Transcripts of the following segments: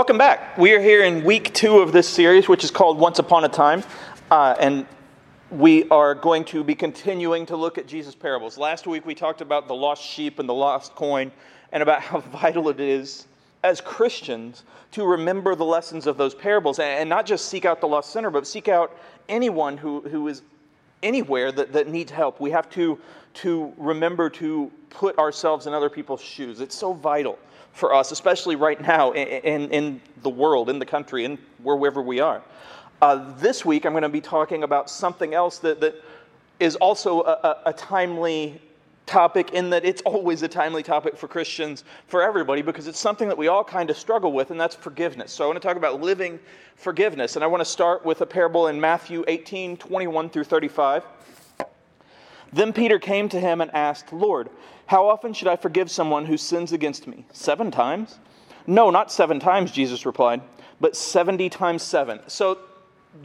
Welcome back. We are here in week two of this series, which is called Once Upon a Time. Uh, and we are going to be continuing to look at Jesus' parables. Last week we talked about the lost sheep and the lost coin and about how vital it is as Christians to remember the lessons of those parables and not just seek out the lost sinner, but seek out anyone who, who is anywhere that, that needs help. We have to, to remember to put ourselves in other people's shoes. It's so vital for us, especially right now in, in, in the world, in the country, and wherever we are. Uh, this week, I'm going to be talking about something else that, that is also a, a, a timely topic in that it's always a timely topic for Christians, for everybody, because it's something that we all kind of struggle with, and that's forgiveness. So I want to talk about living forgiveness. And I want to start with a parable in Matthew 18 21 through 35. Then Peter came to him and asked, Lord, how often should I forgive someone who sins against me? Seven times? No, not seven times, Jesus replied, but 70 times seven. So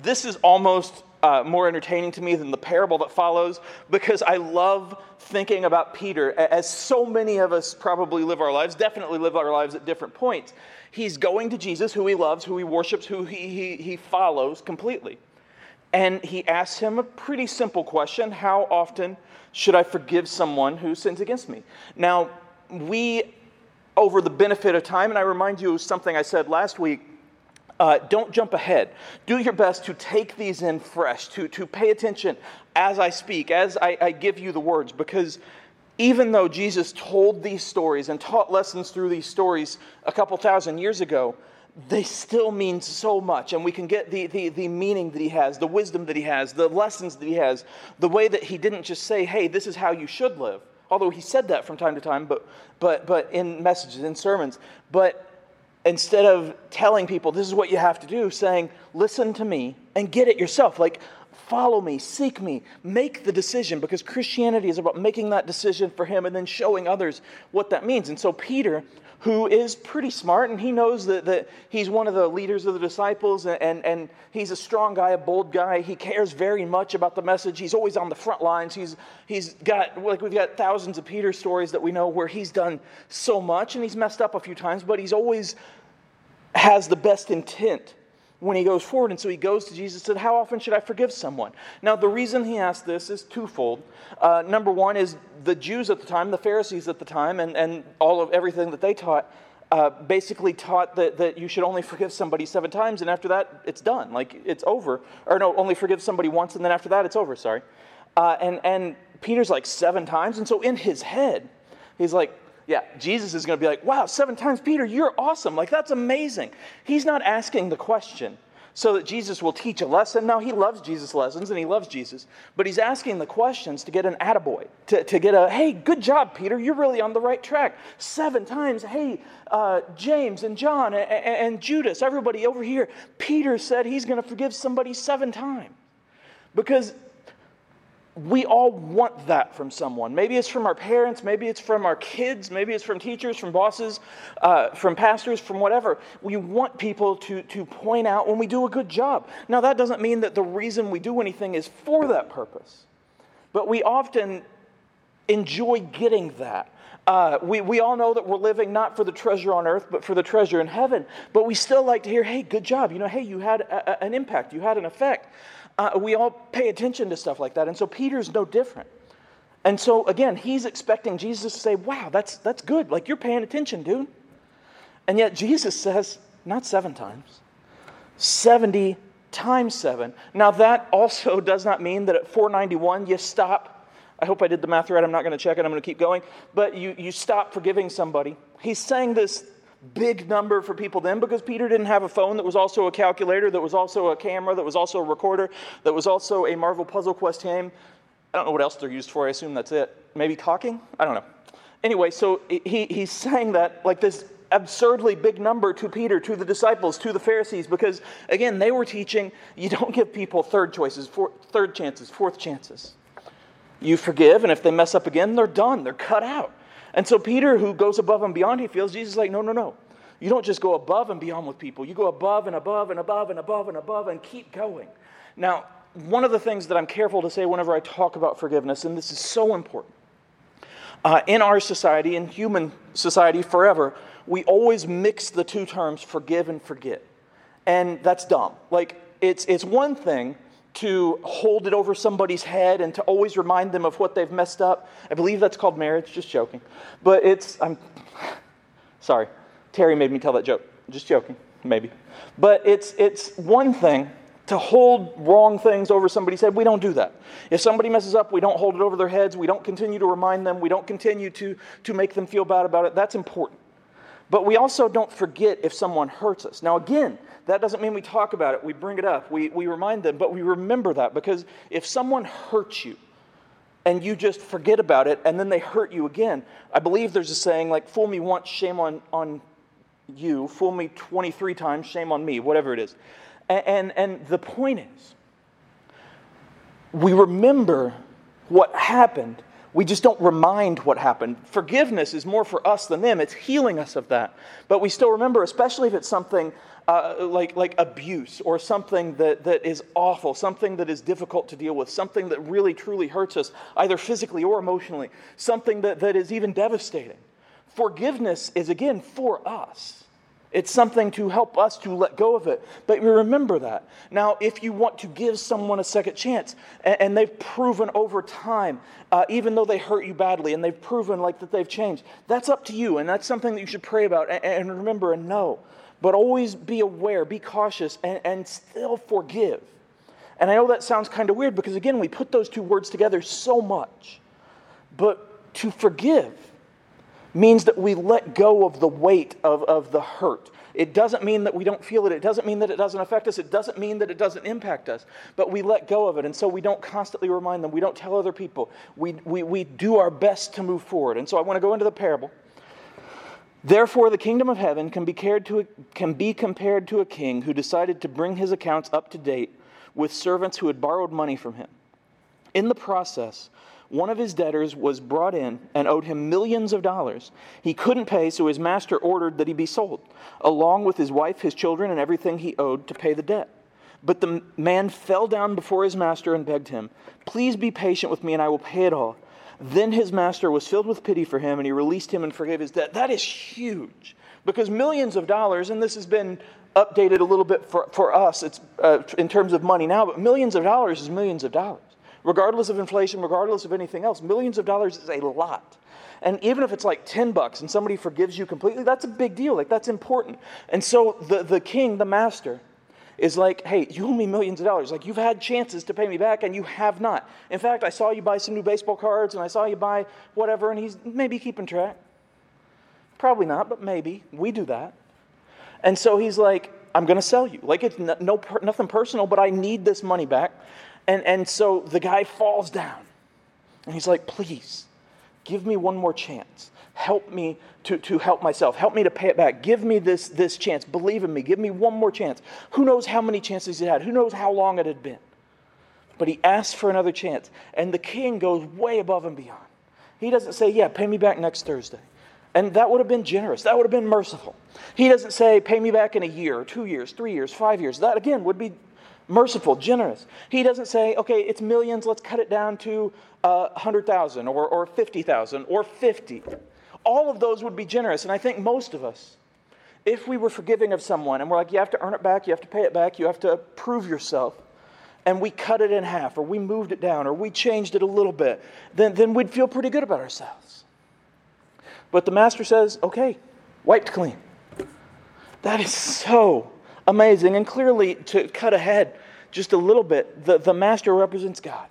this is almost uh, more entertaining to me than the parable that follows because I love thinking about Peter as so many of us probably live our lives, definitely live our lives at different points. He's going to Jesus, who he loves, who he worships, who he, he, he follows completely. And he asks him a pretty simple question How often should I forgive someone who sins against me? Now, we, over the benefit of time, and I remind you of something I said last week, uh, don't jump ahead. Do your best to take these in fresh, to, to pay attention as I speak, as I, I give you the words, because even though Jesus told these stories and taught lessons through these stories a couple thousand years ago, they still mean so much. And we can get the, the, the meaning that he has, the wisdom that he has, the lessons that he has, the way that he didn't just say, hey, this is how you should live. Although he said that from time to time, but, but, but in messages, in sermons. But instead of telling people this is what you have to do, saying, listen to me and get it yourself. Like, follow me, seek me, make the decision, because Christianity is about making that decision for him and then showing others what that means. And so Peter who is pretty smart, and he knows that, that he's one of the leaders of the disciples, and, and, and he's a strong guy, a bold guy. He cares very much about the message. He's always on the front lines. He's, he's got, like, we've got thousands of Peter stories that we know where he's done so much, and he's messed up a few times, but he's always has the best intent when he goes forward. And so he goes to Jesus and said, How often should I forgive someone? Now, the reason he asked this is twofold. Uh, number one is the Jews at the time, the Pharisees at the time, and, and all of everything that they taught. Uh, basically taught that, that you should only forgive somebody seven times and after that it's done like it's over or no only forgive somebody once and then after that it's over sorry uh, and, and peter's like seven times and so in his head he's like yeah, Jesus is going to be like, wow, seven times, Peter, you're awesome. Like, that's amazing. He's not asking the question so that Jesus will teach a lesson. No, he loves Jesus' lessons and he loves Jesus, but he's asking the questions to get an attaboy, to, to get a, hey, good job, Peter, you're really on the right track. Seven times, hey, uh, James and John and, and Judas, everybody over here, Peter said he's going to forgive somebody seven times. Because we all want that from someone. Maybe it's from our parents, maybe it's from our kids, maybe it's from teachers, from bosses, uh, from pastors, from whatever. We want people to, to point out when we do a good job. Now, that doesn't mean that the reason we do anything is for that purpose, but we often enjoy getting that. Uh, we, we all know that we're living not for the treasure on earth, but for the treasure in heaven. But we still like to hear, hey, good job. You know, hey, you had a, a, an impact, you had an effect. Uh, we all pay attention to stuff like that. And so Peter's no different. And so, again, he's expecting Jesus to say, wow, that's, that's good. Like, you're paying attention, dude. And yet, Jesus says, not seven times, 70 times seven. Now, that also does not mean that at 491 you stop. I hope I did the math right. I'm not going to check it. I'm going to keep going. But you, you stop forgiving somebody. He's saying this big number for people then because Peter didn't have a phone that was also a calculator, that was also a camera, that was also a recorder, that was also a Marvel Puzzle Quest game. I don't know what else they're used for. I assume that's it. Maybe talking? I don't know. Anyway, so he, he's saying that like this absurdly big number to Peter, to the disciples, to the Pharisees, because again, they were teaching you don't give people third choices, four, third chances, fourth chances. You forgive, and if they mess up again, they're done, they're cut out. And so Peter, who goes above and beyond, he feels Jesus is like, no, no, no. You don't just go above and beyond with people. You go above and above and above and above and above and keep going. Now, one of the things that I'm careful to say whenever I talk about forgiveness, and this is so important, uh, in our society, in human society forever, we always mix the two terms forgive and forget. And that's dumb. Like, it's, it's one thing to hold it over somebody's head and to always remind them of what they've messed up. I believe that's called marriage, just joking. But it's, I'm sorry, Terry made me tell that joke. Just joking, maybe. But it's, it's one thing to hold wrong things over somebody's head. We don't do that. If somebody messes up, we don't hold it over their heads. We don't continue to remind them. We don't continue to, to make them feel bad about it. That's important. But we also don't forget if someone hurts us. Now, again, that doesn't mean we talk about it, we bring it up, we, we remind them, but we remember that because if someone hurts you and you just forget about it and then they hurt you again, I believe there's a saying like, fool me once, shame on, on you, fool me 23 times, shame on me, whatever it is. And, and, and the point is, we remember what happened we just don't remind what happened. Forgiveness is more for us than them. It's healing us of that. But we still remember, especially if it's something uh, like, like abuse or something that, that is awful, something that is difficult to deal with, something that really truly hurts us, either physically or emotionally, something that, that is even devastating. Forgiveness is, again, for us. It's something to help us to let go of it. But remember that. Now, if you want to give someone a second chance, and, and they've proven over time, uh, even though they hurt you badly, and they've proven like that they've changed, that's up to you, and that's something that you should pray about and, and remember and know. But always be aware, be cautious, and, and still forgive. And I know that sounds kind of weird because, again, we put those two words together so much. But to forgive means that we let go of the weight of, of the hurt. It doesn't mean that we don't feel it. It doesn't mean that it doesn't affect us. It doesn't mean that it doesn't impact us. But we let go of it. And so we don't constantly remind them. We don't tell other people. We, we, we do our best to move forward. And so I want to go into the parable. Therefore, the kingdom of heaven can be, to a, can be compared to a king who decided to bring his accounts up to date with servants who had borrowed money from him. In the process, one of his debtors was brought in and owed him millions of dollars. He couldn't pay, so his master ordered that he be sold, along with his wife, his children, and everything he owed to pay the debt. But the man fell down before his master and begged him, Please be patient with me, and I will pay it all. Then his master was filled with pity for him, and he released him and forgave his debt. That is huge, because millions of dollars, and this has been updated a little bit for, for us it's, uh, in terms of money now, but millions of dollars is millions of dollars regardless of inflation, regardless of anything else. Millions of dollars is a lot. And even if it's like 10 bucks and somebody forgives you completely, that's a big deal. Like, that's important. And so the, the king, the master, is like, hey, you owe me millions of dollars. Like, you've had chances to pay me back and you have not. In fact, I saw you buy some new baseball cards and I saw you buy whatever, and he's maybe keeping track. Probably not, but maybe. We do that. And so he's like, I'm going to sell you. Like, it's no, no, nothing personal, but I need this money back. And, and so the guy falls down. And he's like, please, give me one more chance. Help me to, to help myself. Help me to pay it back. Give me this, this chance. Believe in me. Give me one more chance. Who knows how many chances he had? Who knows how long it had been? But he asked for another chance. And the king goes way above and beyond. He doesn't say, Yeah, pay me back next Thursday. And that would have been generous. That would have been merciful. He doesn't say, Pay me back in a year, two years, three years, five years. That, again, would be merciful, generous. He doesn't say, okay, it's millions, let's cut it down to uh, 100,000 or, or 50,000 or 50. All of those would be generous. And I think most of us, if we were forgiving of someone and we're like, you have to earn it back, you have to pay it back, you have to prove yourself, and we cut it in half or we moved it down or we changed it a little bit, then, then we'd feel pretty good about ourselves. But the master says, okay, wiped clean. That is so amazing. And clearly, to cut ahead just a little bit, the, the master represents God.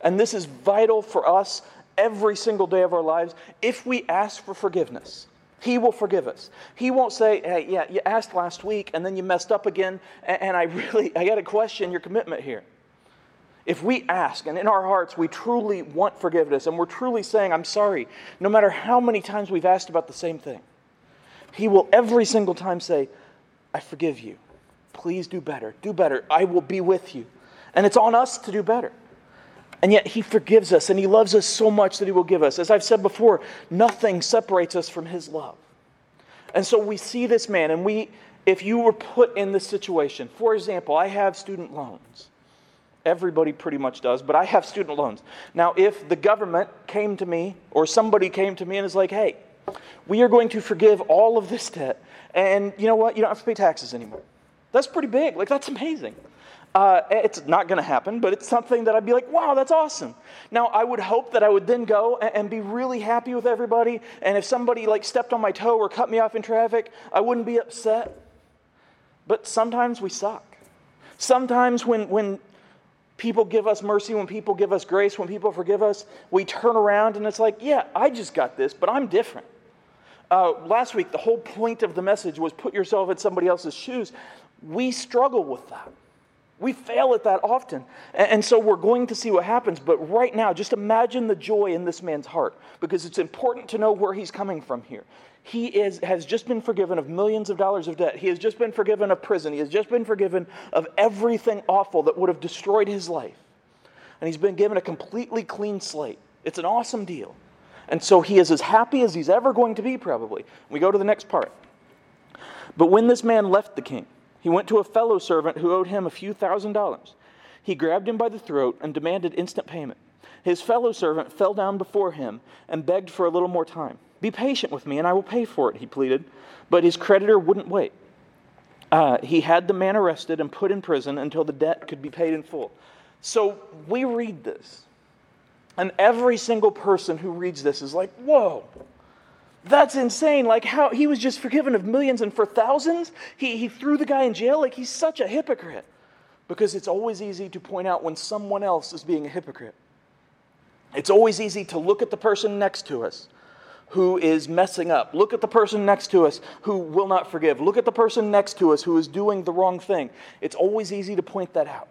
And this is vital for us every single day of our lives. If we ask for forgiveness, he will forgive us. He won't say, hey, yeah, you asked last week and then you messed up again, and, and I really, I got to question your commitment here. If we ask and in our hearts we truly want forgiveness and we're truly saying, I'm sorry, no matter how many times we've asked about the same thing, He will every single time say, I forgive you. Please do better. Do better. I will be with you. And it's on us to do better. And yet he forgives us and he loves us so much that he will give us. As I've said before, nothing separates us from his love. And so we see this man, and we, if you were put in this situation, for example, I have student loans. Everybody pretty much does, but I have student loans. Now, if the government came to me or somebody came to me and is like, hey, We are going to forgive all of this debt. And you know what? You don't have to pay taxes anymore. That's pretty big. Like, that's amazing. Uh, it's not going to happen, but it's something that I'd be like, wow, that's awesome. Now, I would hope that I would then go and, and, be really happy with everybody. And if somebody like stepped on my toe or cut me off in traffic, I wouldn't be upset. But sometimes we suck. Sometimes when, when people give us mercy, when people give us grace, when people forgive us, we turn around and it's like, yeah, I just got this, but I'm different. Uh, last week, the whole point of the message was put yourself in somebody else's shoes. We struggle with that. We fail at that often. And so we're going to see what happens. But right now, just imagine the joy in this man's heart because it's important to know where he's coming from here. He is, has just been forgiven of millions of dollars of debt. He has just been forgiven of prison. He has just been forgiven of everything awful that would have destroyed his life. And he's been given a completely clean slate. It's an awesome deal. And so he is as happy as he's ever going to be, probably. We go to the next part. But when this man left the king, he went to a fellow servant who owed him a few thousand dollars. He grabbed him by the throat and demanded instant payment. His fellow servant fell down before him and begged for a little more time. Be patient with me and I will pay for it, he pleaded. But his creditor wouldn't wait. Uh, he had the man arrested and put in prison until the debt could be paid in full. So we read this, and every single person who reads this is like, whoa, that's insane. Like how he was just forgiven of millions and for thousands, he, he threw the guy in jail. Like he's such a hypocrite. Because it's always easy to point out when someone else is being a hypocrite. It's always easy to look at the person next to us who is messing up. Look at the person next to us who will not forgive. Look at the person next to us who is doing the wrong thing. It's always easy to point that out.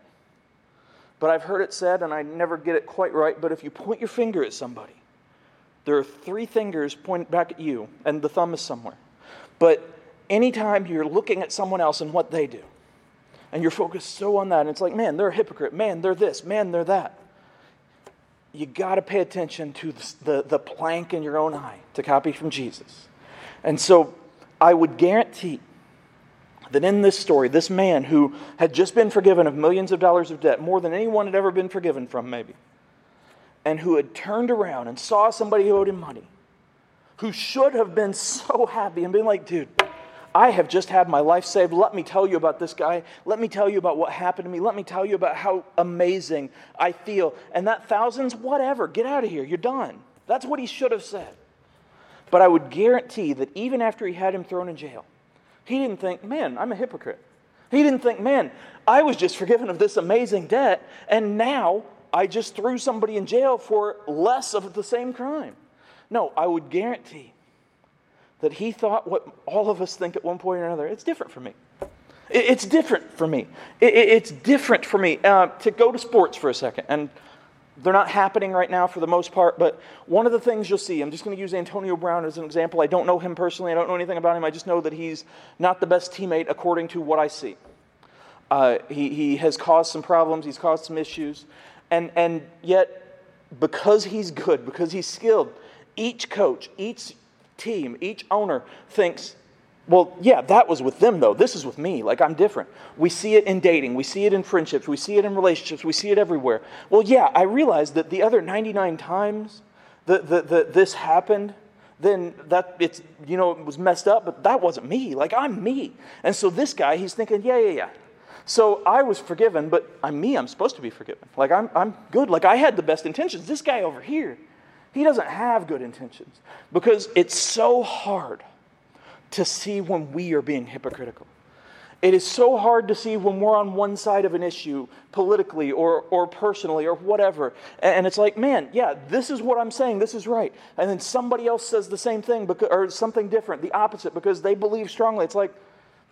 But I've heard it said, and I never get it quite right, but if you point your finger at somebody, there are three fingers pointed back at you, and the thumb is somewhere. But anytime you're looking at someone else and what they do, and you're focused so on that, and it's like, man, they're a hypocrite. Man, they're this. Man, they're that. You got to pay attention to the, the, the plank in your own eye to copy from Jesus. And so I would guarantee that in this story, this man who had just been forgiven of millions of dollars of debt, more than anyone had ever been forgiven from, maybe, and who had turned around and saw somebody who owed him money, who should have been so happy and been like, dude, I have just had my life saved. Let me tell you about this guy. Let me tell you about what happened to me. Let me tell you about how amazing I feel. And that thousands, whatever, get out of here. You're done. That's what he should have said. But I would guarantee that even after he had him thrown in jail, he didn't think, man, I'm a hypocrite. He didn't think, man, I was just forgiven of this amazing debt, and now I just threw somebody in jail for less of the same crime. No, I would guarantee that he thought what all of us think at one point or another. It's different for me. It's different for me. It's different for me. Uh, to go to sports for a second, and they're not happening right now for the most part, but one of the things you'll see, I'm just going to use Antonio Brown as an example. I don't know him personally, I don't know anything about him. I just know that he's not the best teammate according to what I see. Uh, he, he has caused some problems, he's caused some issues. And, and yet, because he's good, because he's skilled, each coach, each team, each owner thinks, well, yeah, that was with them, though. This is with me. Like, I'm different. We see it in dating. We see it in friendships. We see it in relationships. We see it everywhere. Well, yeah, I realize that the other 99 times that, that, that this happened, then that it's, you know, it was messed up, but that wasn't me. Like, I'm me. And so this guy, he's thinking, yeah, yeah, yeah. So I was forgiven, but I'm me. I'm supposed to be forgiven. Like I'm, I'm good. Like I had the best intentions. This guy over here, he doesn't have good intentions because it's so hard to see when we are being hypocritical. It is so hard to see when we're on one side of an issue, politically or, or personally or whatever. And it's like, man, yeah, this is what I'm saying, this is right. And then somebody else says the same thing because, or something different, the opposite, because they believe strongly. It's like,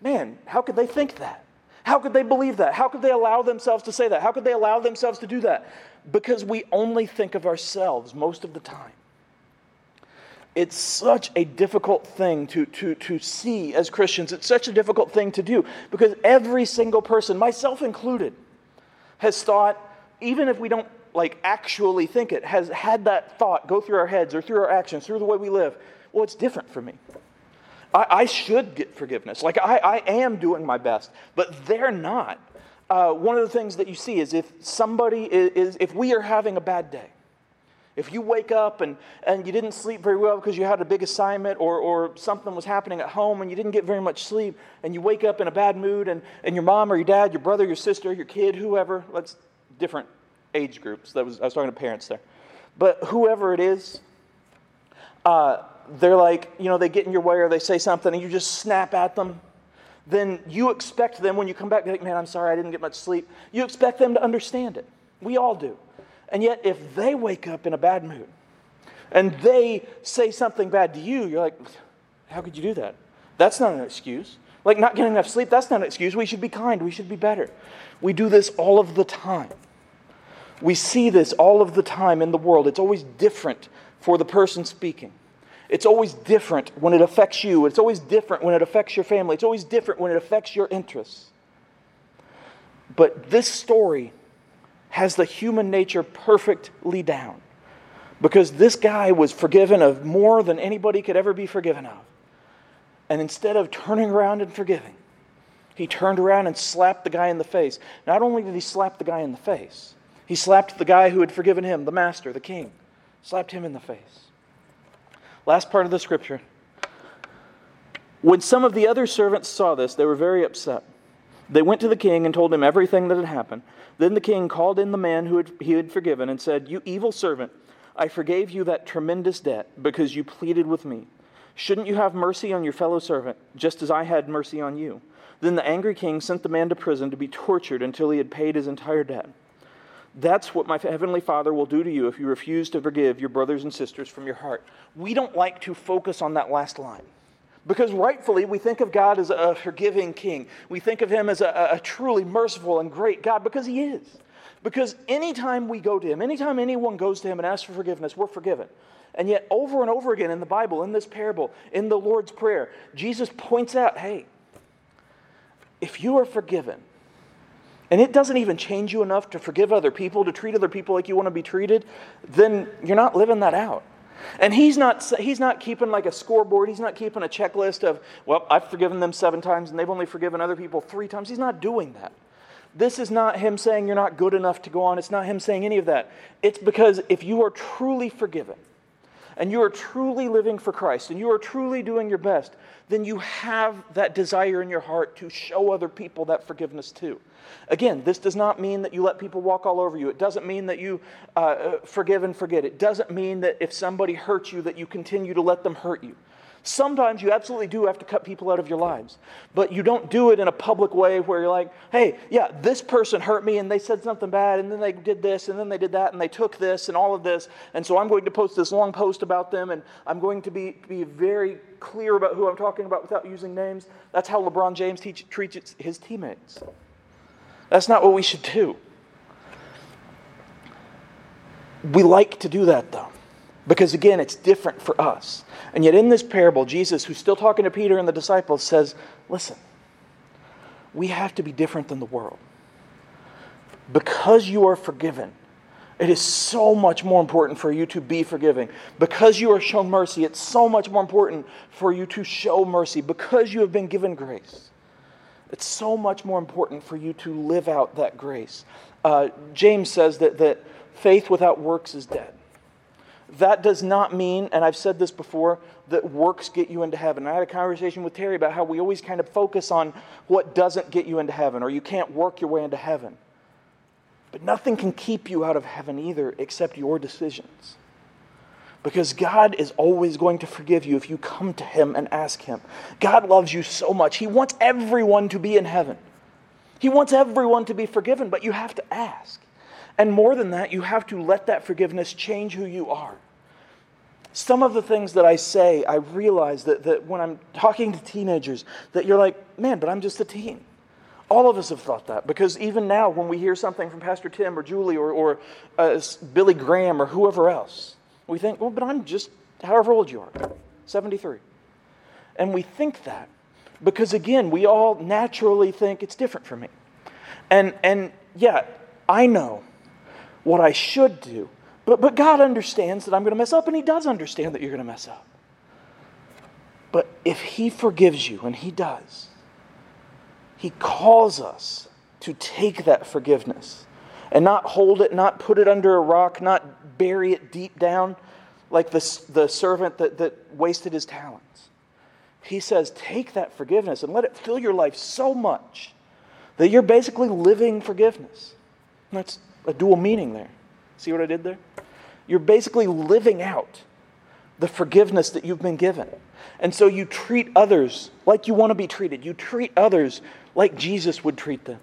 man, how could they think that? How could they believe that? How could they allow themselves to say that? How could they allow themselves to do that? Because we only think of ourselves most of the time. It's such a difficult thing to, to, to see as Christians. It's such a difficult thing to do because every single person, myself included, has thought, even if we don't like actually think it, has had that thought go through our heads or through our actions, through the way we live. Well, it's different for me. I, I should get forgiveness. Like, I, I am doing my best, but they're not. Uh, one of the things that you see is if somebody is, is, if we are having a bad day, If you wake up and, and you didn't sleep very well because you had a big assignment or, or something was happening at home and you didn't get very much sleep, and you wake up in a bad mood, and, and your mom or your dad, your brother, your sister, your kid, whoever, let's different age groups. That was, I was talking to parents there. But whoever it is, uh, they're like, you know, they get in your way or they say something and you just snap at them, then you expect them when you come back, like, man, I'm sorry, I didn't get much sleep. You expect them to understand it. We all do. And yet, if they wake up in a bad mood and they say something bad to you, you're like, how could you do that? That's not an excuse. Like not getting enough sleep, that's not an excuse. We should be kind, we should be better. We do this all of the time. We see this all of the time in the world. It's always different for the person speaking. It's always different when it affects you. It's always different when it affects your family. It's always different when it affects your interests. But this story has the human nature perfectly down because this guy was forgiven of more than anybody could ever be forgiven of. And instead of turning around and forgiving, he turned around and slapped the guy in the face. Not only did he slap the guy in the face, he slapped the guy who had forgiven him, the master, the king, slapped him in the face. Last part of the scripture. When some of the other servants saw this, they were very upset. They went to the king and told him everything that had happened. Then the king called in the man who had, he had forgiven and said, You evil servant, I forgave you that tremendous debt because you pleaded with me. Shouldn't you have mercy on your fellow servant, just as I had mercy on you? Then the angry king sent the man to prison to be tortured until he had paid his entire debt. That's what my heavenly Father will do to you if you refuse to forgive your brothers and sisters from your heart. We don't like to focus on that last line. Because rightfully, we think of God as a forgiving king. We think of him as a, a, truly merciful and great God because he is. Because anytime we go to him, anytime anyone goes to him and asks for forgiveness, we're forgiven. And yet, over and over again in the Bible, in this parable, in the Lord's Prayer, Jesus points out hey, if you are forgiven, and it doesn't even change you enough to forgive other people, to treat other people like you want to be treated, then you're not living that out. And he's not, he's not keeping like a scoreboard. He's not keeping a checklist of, well, I've forgiven them seven times and they've only forgiven other people three times. He's not doing that. This is not him saying you're not good enough to go on. It's not him saying any of that. It's because if you are truly forgiven, and you are truly living for Christ and you are truly doing your best, then you have that desire in your heart to show other people that forgiveness too. Again, this does not mean that you let people walk all over you. It doesn't mean that you uh, uh forgive and forget. It doesn't mean that if somebody hurts you, that you continue to let them hurt you. Sometimes you absolutely do have to cut people out of your lives, but you don't do it in a public way where you're like, hey, yeah, this person hurt me and they said something bad and then they did this and then they did that and they took this and all of this. And so I'm going to post this long post about them and I'm going to be, be very clear about who I'm talking about without using names. That's how LeBron James teach, treats his teammates. That's not what we should do. We like to do that though. Because again, it's different for us. And yet, in this parable, Jesus, who's still talking to Peter and the disciples, says, Listen, we have to be different than the world. Because you are forgiven, it is so much more important for you to be forgiving. Because you are shown mercy, it's so much more important for you to show mercy. Because you have been given grace, it's so much more important for you to live out that grace. Uh, James says that, that faith without works is dead. That does not mean, and I've said this before, that works get you into heaven. I had a conversation with Terry about how we always kind of focus on what doesn't get you into heaven, or you can't work your way into heaven. But nothing can keep you out of heaven either except your decisions. Because God is always going to forgive you if you come to Him and ask Him. God loves you so much. He wants everyone to be in heaven, He wants everyone to be forgiven, but you have to ask. And more than that, you have to let that forgiveness change who you are. Some of the things that I say, I realize that, that when I'm talking to teenagers, that you're like, man, but I'm just a teen. All of us have thought that because even now, when we hear something from Pastor Tim or Julie or, or uh, Billy Graham or whoever else, we think, well, but I'm just however old you are 73. And we think that because, again, we all naturally think it's different for me. And, and yeah, I know what I should do. But, but God understands that I'm going to mess up, and He does understand that you're going to mess up. But if He forgives you, and He does, He calls us to take that forgiveness and not hold it, not put it under a rock, not bury it deep down like the, the servant that, that wasted his talents. He says, take that forgiveness and let it fill your life so much that you're basically living forgiveness. That's a dual meaning there. See what I did there? You're basically living out the forgiveness that you've been given. And so you treat others like you want to be treated. You treat others like Jesus would treat them.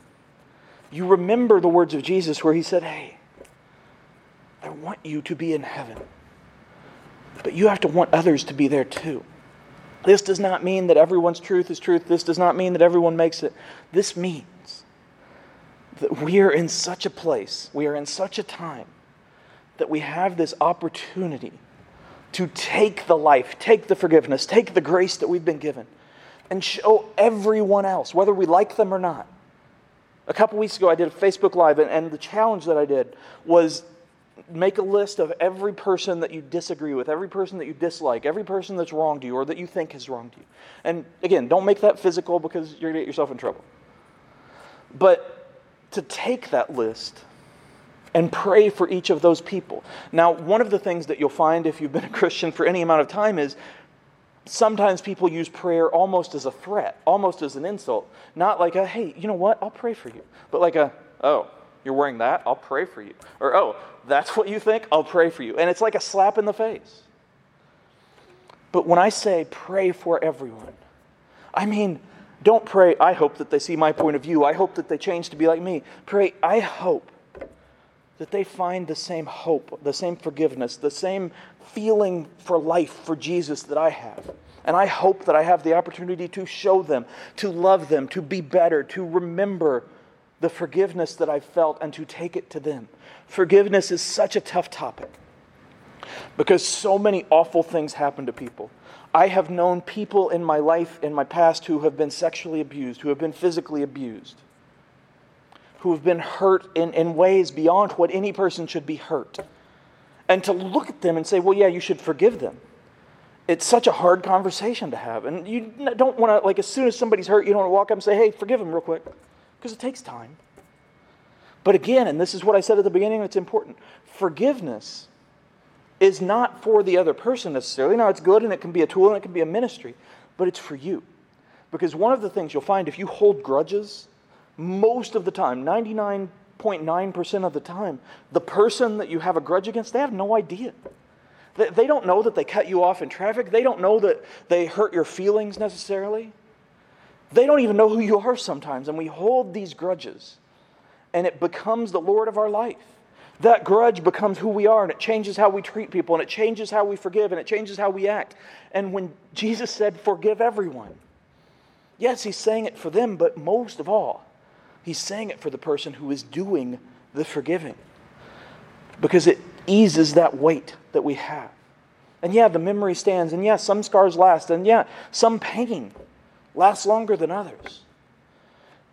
You remember the words of Jesus where he said, Hey, I want you to be in heaven. But you have to want others to be there too. This does not mean that everyone's truth is truth. This does not mean that everyone makes it. This means that we are in such a place, we are in such a time that we have this opportunity to take the life, take the forgiveness, take the grace that we've been given, and show everyone else, whether we like them or not. A couple weeks ago, I did a Facebook Live, and, and the challenge that I did was make a list of every person that you disagree with, every person that you dislike, every person that's wronged you or that you think has wronged you. And again, don't make that physical because you're going to get yourself in trouble. But to take that list and pray for each of those people. Now, one of the things that you'll find if you've been a Christian for any amount of time is sometimes people use prayer almost as a threat, almost as an insult. Not like a, hey, you know what, I'll pray for you, but like a, oh, you're wearing that? I'll pray for you. Or, oh, that's what you think? I'll pray for you. And it's like a slap in the face. But when I say pray for everyone, I mean, don't pray, I hope that they see my point of view. I hope that they change to be like me. Pray, I hope that they find the same hope, the same forgiveness, the same feeling for life for Jesus that I have. And I hope that I have the opportunity to show them, to love them, to be better, to remember the forgiveness that I've felt and to take it to them. Forgiveness is such a tough topic because so many awful things happen to people. I have known people in my life, in my past, who have been sexually abused, who have been physically abused who have been hurt in, in ways beyond what any person should be hurt. And to look at them and say, well, yeah, you should forgive them. It's such a hard conversation to have. And you don't want to, like, as soon as somebody's hurt, you don't want to walk up and say, hey, forgive them real quick, because it takes time. But again, and this is what I said at the beginning, it's important forgiveness is not for the other person necessarily. Now, it's good and it can be a tool and it can be a ministry, but it's for you. Because one of the things you'll find if you hold grudges, most of the time, 99.9% of the time, the person that you have a grudge against, they have no idea. They don't know that they cut you off in traffic. They don't know that they hurt your feelings necessarily. They don't even know who you are sometimes. And we hold these grudges, and it becomes the Lord of our life. That grudge becomes who we are, and it changes how we treat people, and it changes how we forgive, and it changes how we act. And when Jesus said, Forgive everyone, yes, he's saying it for them, but most of all, He's saying it for the person who is doing the forgiving because it eases that weight that we have. And yeah, the memory stands, and yeah, some scars last, and yeah, some pain lasts longer than others.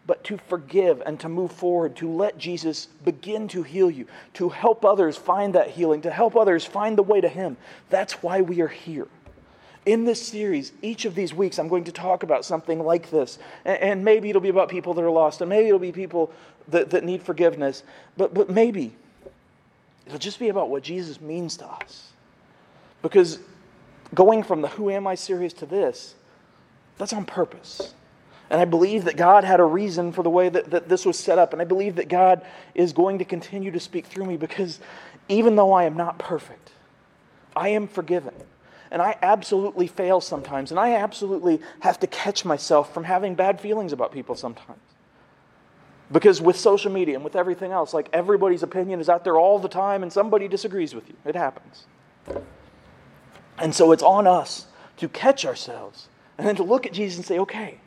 But to forgive and to move forward, to let Jesus begin to heal you, to help others find that healing, to help others find the way to Him, that's why we are here in this series, each of these weeks, I'm going to talk about something like this. And, maybe it'll be about people that are lost, and maybe it'll be people that, that need forgiveness. But, but maybe it'll just be about what Jesus means to us. Because going from the Who Am I series to this, that's on purpose. And I believe that God had a reason for the way that, that this was set up. And I believe that God is going to continue to speak through me because even though I am not perfect, I am forgiven. And I absolutely fail sometimes. And I absolutely have to catch myself from having bad feelings about people sometimes. Because with social media and with everything else, like everybody's opinion is out there all the time and somebody disagrees with you. It happens. And so it's on us to catch ourselves and then to look at Jesus and say, okay,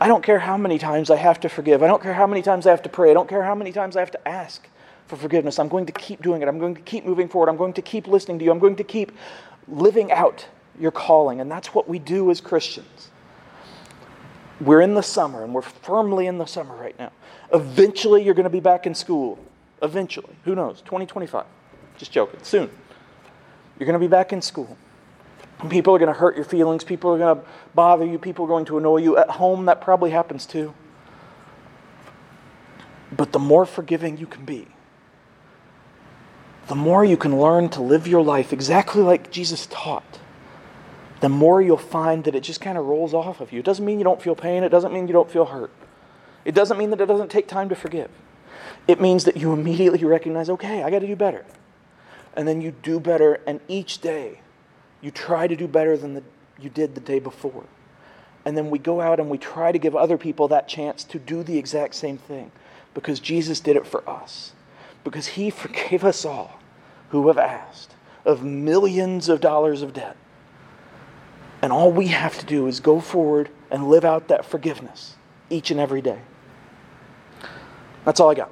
I don't care how many times I have to forgive. I don't care how many times I have to pray. I don't care how many times I have to ask for forgiveness. I'm going to keep doing it. I'm going to keep moving forward. I'm going to keep listening to you. I'm going to keep living out your calling. And that's what we do as Christians. We're in the summer, and we're firmly in the summer right now. Eventually, you're going to be back in school. Eventually. Who knows? 2025. Just joking. Soon. You're going to be back in school. People are going to hurt your feelings. People are going to bother you. People are going to annoy you. At home, that probably happens too. But the more forgiving you can be, the more you can learn to live your life exactly like Jesus taught, the more you'll find that it just kind of rolls off of you. It doesn't mean you don't feel pain, it doesn't mean you don't feel hurt. It doesn't mean that it doesn't take time to forgive. It means that you immediately recognize, okay, I got to do better. And then you do better, and each day you try to do better than the, you did the day before. And then we go out and we try to give other people that chance to do the exact same thing because Jesus did it for us. Because he forgave us all who have asked of millions of dollars of debt. And all we have to do is go forward and live out that forgiveness each and every day. That's all I got.